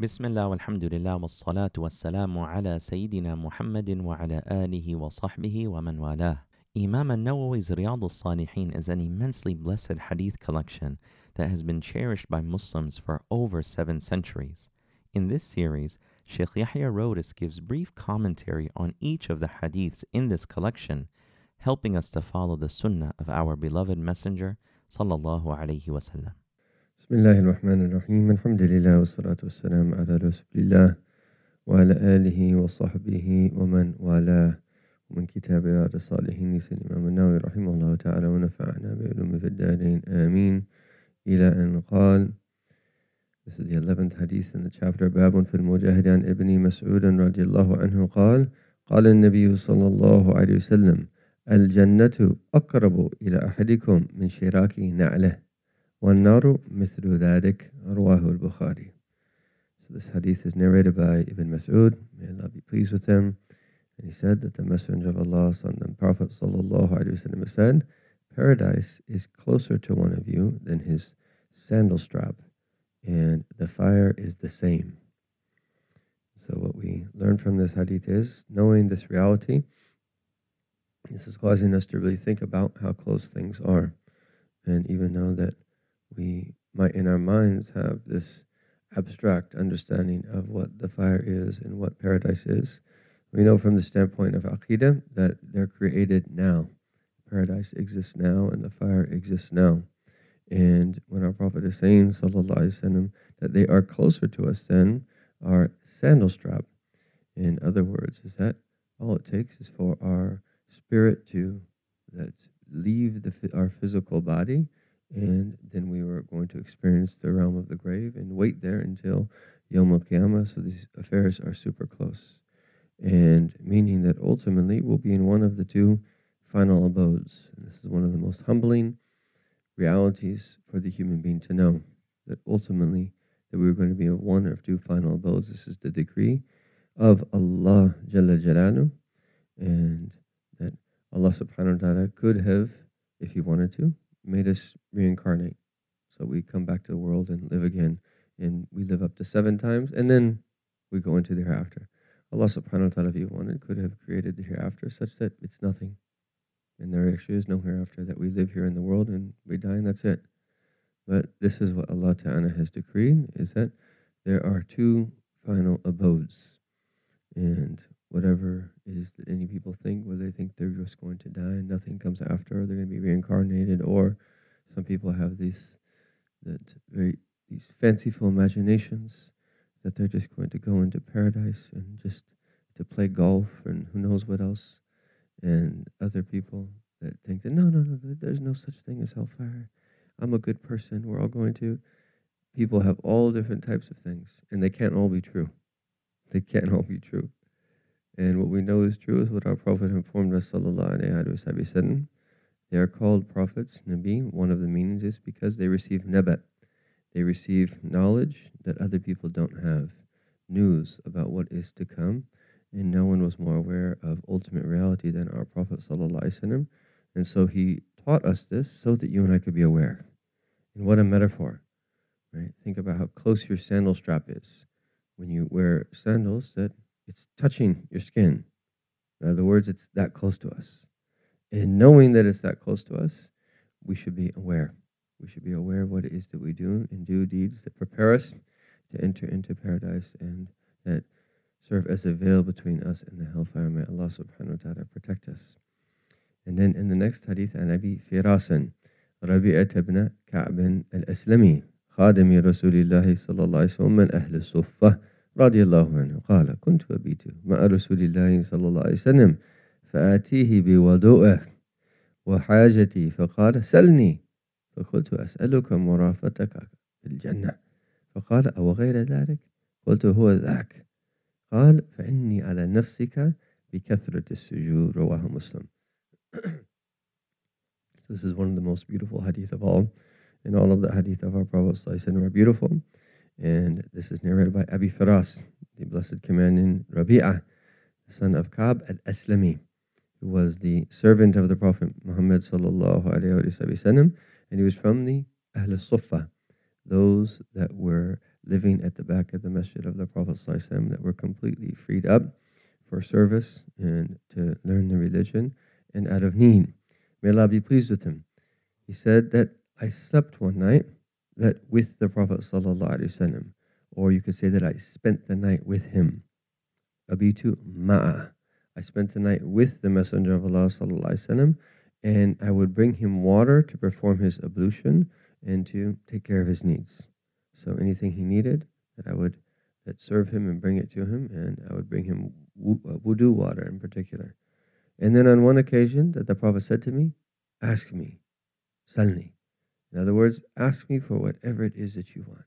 بسم الله والحمد لله والصلاة والسلام على سيدنا محمد وعلى آله وصحبه ومن والاه. Imam al-Nawawi's Riyad al-Salihin is an immensely blessed hadith collection that has been cherished by Muslims for over seven centuries. In this series, Sheikh Yahya Rhodus gives brief commentary on each of the hadiths in this collection, helping us to follow the sunnah of our beloved messenger sallallahu alaihi wasallam. بسم الله الرحمن الرحيم الحمد لله والصلاة والسلام على رسول الله وعلى آله وصحبه ومن والاه ومن كتاب رياض الصالحين لسيد الإمام النووي رحمه الله تعالى ونفعنا بعلومه في الدارين آمين إلى أن قال This is the 11th hadith in the chapter باب في المجاهد عن ابن مسعود رضي الله عنه قال قال النبي صلى الله عليه وسلم الجنة أقرب إلى أحدكم من شراك نعله والنار مثل ذلك رواه البخاري So this hadith is narrated by Ibn Mas'ud, may Allah be pleased with him. And he said that the Messenger of Allah and Prophet sallallahu alaihi wasallam said, Paradise is closer to one of you than his sandal strap, and the fire is the same. So what we learn from this hadith is knowing this reality, this is causing us to really think about how close things are. And even know that we might in our minds have this abstract understanding of what the fire is and what paradise is. We know from the standpoint of Aqidah that they're created now. Paradise exists now and the fire exists now. And when our Prophet is saying, Sallallahu that they are closer to us than our sandal strap. In other words, is that all it takes is for our spirit to that leave the, our physical body and then we were going to experience the realm of the grave and wait there until Yom Qiyamah. So these affairs are super close, and meaning that ultimately we'll be in one of the two final abodes. And this is one of the most humbling realities for the human being to know that ultimately that we are going to be in one of two final abodes. This is the decree of Allah Jalla Jalalu, and that Allah Subhanahu wa Taala could have, if He wanted to, made us reincarnate. So we come back to the world and live again. And we live up to seven times, and then we go into the hereafter. Allah subhanahu wa ta'ala, if He wanted, could have created the hereafter such that it's nothing. And there actually is no hereafter, that we live here in the world and we die and that's it. But this is what Allah Ta'ala has decreed, is that there are two final abodes. And whatever is that any people think, whether they think they're just going to die and nothing comes after, or they're going to be reincarnated, or some people have these that very these fanciful imaginations that they're just going to go into paradise and just to play golf and who knows what else, and other people that think that no, no, no, there's no such thing as hellfire. I'm a good person. We're all going to. People have all different types of things, and they can't all be true. They can't all be true. And what we know is true is what our Prophet informed us, sallallahu alayhi wasallam. They are called prophets, Nabi. One of the meanings is because they receive nabat. They receive knowledge that other people don't have, news about what is to come. And no one was more aware of ultimate reality than our Prophet sallallahu. And so he taught us this so that you and I could be aware. And what a metaphor, right? Think about how close your sandal strap is. When you wear sandals, that it's touching your skin. In other words, it's that close to us. And knowing that it's that close to us, we should be aware. We should be aware of what it is that we do and do deeds that prepare us to enter into paradise and that serve as a veil between us and the hellfire. May Allah subhanahu wa ta'ala protect us. And then in the next hadith, عن أبي فراس ربيعة بن كعب الأسلمي خادم رسول الله صلى الله عليه وسلم من أهل الصفة رضي الله عنه. قال كنت أبيت مع رسول الله صلى الله عليه وسلم فآتيه بوضوءه وحاجتي فقال سلني. فقلت أسألك مرافقتك في الجنة. فقال أو غير ذلك؟ قلت هو ذاك. قال فإني على نفسك بكثرة السجود. رواه مسلم. This is one of the most beautiful hadith of all. And all of the hadith of our Prophet are beautiful. And this is narrated by Abi Firas, the blessed companion Rabi'ah, the son of Ka'b al-Aslami, who was the servant of the Prophet Muhammad and he was from the Ahl Sufa, those that were living at the back of the masjid of the Prophet that were completely freed up for service and to learn the religion and out of need. May Allah be pleased with him. He said that I slept one night that with the Prophet ﷺ, or you could say that I spent the night with him. Abitu ma'a. I spent the night with the Messenger of Allah ﷺ, and I would bring him water to perform his ablution and to take care of his needs. So anything he needed, that I would that serve him and bring it to him, and I would bring him uh, wudu water in particular. And then on one occasion that the Prophet said to me, ask me, salni. In other words, ask me for whatever it is that you want.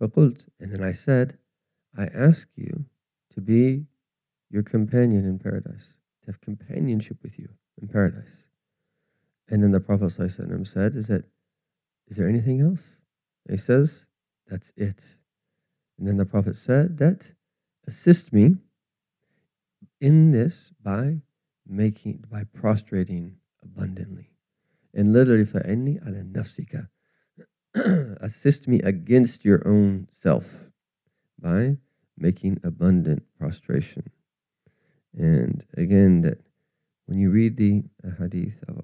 فقلت, and then I said, I ask you to be your companion in paradise, to have companionship with you in paradise. And then the Prophet ﷺ said, Is that is there anything else? And he says, That's it. And then the Prophet said that assist me in this by making by prostrating abundantly. And literally فَإِنِّي عَلَى نَفْسِكَ Assist me against your own self by making abundant prostration. And again, that when you read the hadith of,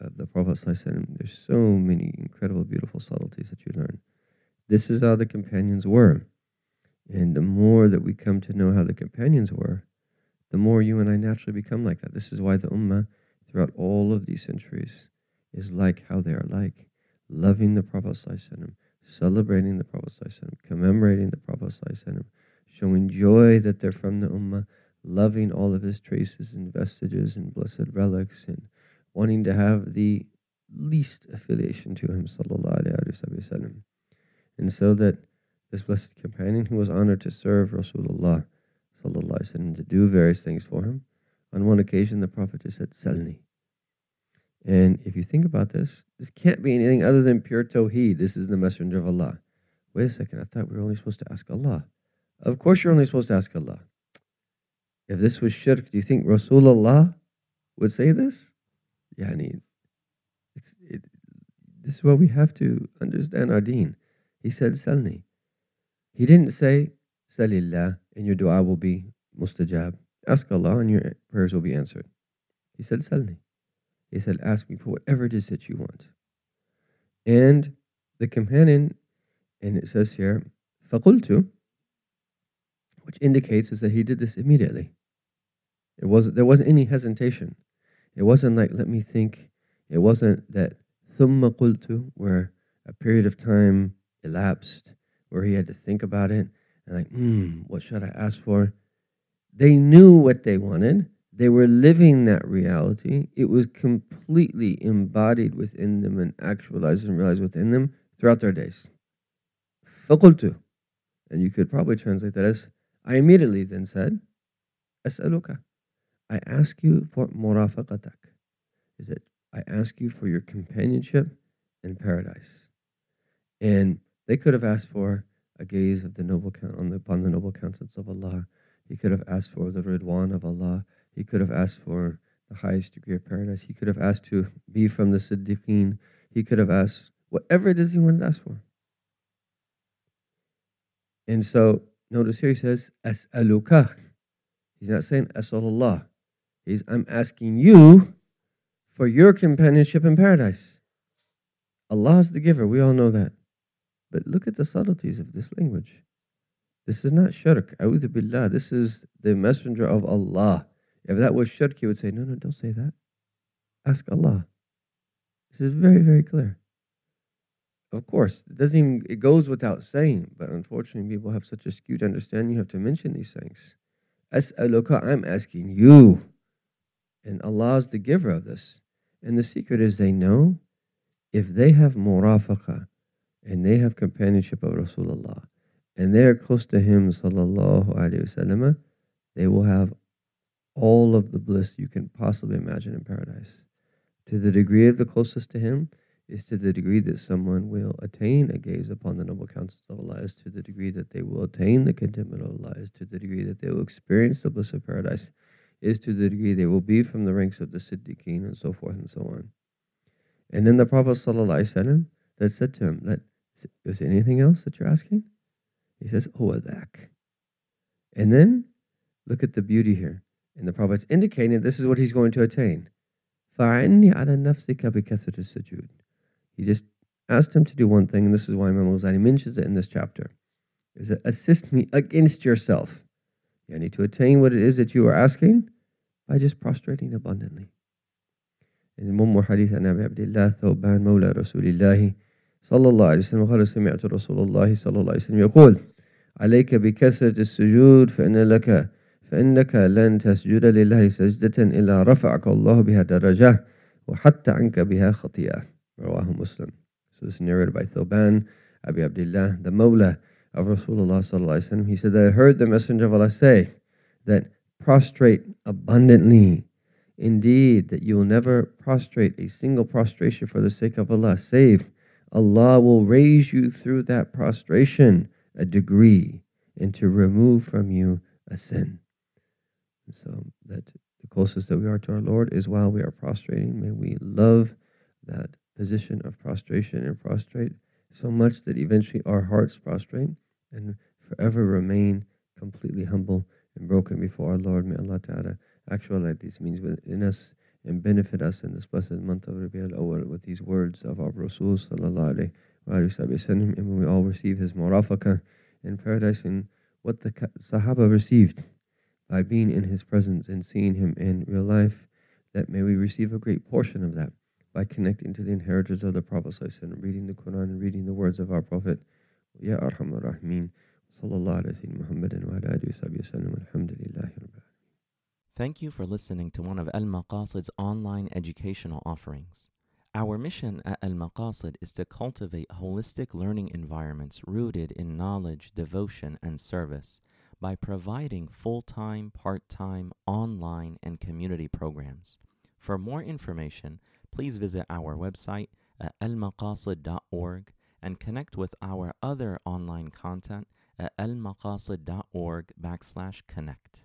of the Prophet, there's so many incredible, beautiful subtleties that you learn. This is how the companions were. And the more that we come to know how the companions were, the more you and I naturally become like that. This is why the Ummah, throughout all of these centuries, is like how they are like, loving the Prophet, celebrating the Prophet, commemorating the Prophet, showing joy that they're from the Ummah, loving all of his traces and vestiges and blessed relics, and wanting to have the least affiliation to him, sallallahu alaihi wasallam. And so that this blessed companion who was honored to serve Rasulullah sallallahu alaihi to do various things for him. On one occasion, the Prophet just said, Salni. And if you think about this, this can't be anything other than pure Tawheed. This is the Messenger of Allah. Wait a second, I thought we were only supposed to ask Allah. Of course, you're only supposed to ask Allah. If this was shirk, do you think Rasulullah would say this? Yani, it's, it, this is what we have to understand our deen. He said, Salni. He didn't say, Salillah, and your dua will be mustajab. Ask Allah and your prayers will be answered. He said, Salni. He said, Ask me for whatever it is that you want. And the companion, and it says here, فَقُلْتُ which indicates is that he did this immediately. It wasn't there wasn't any hesitation. It wasn't like let me think. It wasn't that ثُمَّ قُلْتُ where a period of time elapsed where he had to think about it and like, hmm, what should I ask for? They knew what they wanted. They were living that reality. It was completely embodied within them and actualized and realized within them throughout their days. فَقُلْتُ And you could probably translate that as, I immediately then said, أسألك I ask you for murafaqatak. Is that I ask you for your companionship in paradise. And they could have asked for a gaze of the noble on the, upon the noble countenance of Allah. He could have asked for the ridwan of Allah. He could have asked for the highest degree of paradise. He could have asked to be from the Siddiqeen. He could have asked whatever it is he wanted to ask for. And so notice here he says, As'aluka. He's not saying As'alullah. He's I'm asking you for your companionship in paradise. Allah is the giver. We all know that. But look at the subtleties of this language. This is not shirk. A'udhu billah. This is the messenger of Allah. If that was shirk, he would say, no, no, don't say that. Ask Allah. This is very, very clear. Of course, it doesn't even, it goes without saying, but unfortunately, people have such a skewed understanding. You have to mention these things. As'aluka, I'm asking you. And Allah is the giver of this. And the secret is they know if they have murafaqa, and they have companionship of Rasulullah and they are close to him sallallahu alaihi wasallam, they will have all of the bliss you can possibly imagine in paradise. To the degree of the closest to him is to the degree that someone will attain a gaze upon the noble countenance of Allah, is to the degree that they will attain the contentment of Allah, is to the degree that they will experience the bliss of paradise, is to the degree they will be from the ranks of the Siddiqeen and so forth and so on. And then the Prophet ﷺ that said to him, that is there anything else that you're asking? He says, oh, Huwadak. And then look at the beauty here And the Prophet's indicating this is what he's going to attain. He just asked him to do one thing, and this is why Imam Ghazali mentions it in this chapter. Is that assist me against yourself. You need to attain what it is that you are asking by just prostrating abundantly. And one more hadith عن أبي عبد الله ثوبان مولى رسول الله صلى الله عليه وسلم قال سمعت رسول الله صلى الله عليه وسلم يقول عليك بكثرة السجود فإن لك فإنك لن تسجد لله سجدة إلا رفعك الله بها درجة وحتى عنك بها خطيئة رواه مسلم So this is narrated by Thoban Abi Abdullah, the Mawla of Rasulullah sallallahu alaihi wasallam. He said that I heard the Messenger of Allah say that prostrate abundantly. Indeed, that you will never prostrate a single prostration for the sake of Allah, save Allah will raise you through that prostration a degree and to remove from you a sin. So that the closest that we are to our Lord is while we are prostrating. May we love that position of prostration and prostrate so much that eventually our hearts prostrate and forever remain completely humble and broken before our Lord. May Allah Ta'ala actualize these means within us and benefit us in this blessed month of Rabi al-Awwal with these words of our Rasul sallallahu Alaihi wa and when we all receive his murafaka in paradise and what the Sahaba received by being in his presence and seeing him in real life, that may we receive a great portion of that by connecting to the inheritors of the Prophet and reading the Quran and reading the words of our Prophet. Ya Arhamar alayhi wa. Alhamdulillahi Thank you for listening to one of Al Maqasid's online educational offerings. Our mission at Al Maqasid is to cultivate holistic learning environments rooted in knowledge, devotion, and service by providing full time, part time, online, and community programs. For more information, please visit our website at almaqasid.org and connect with our other online content at almaqasid.org backslash connect.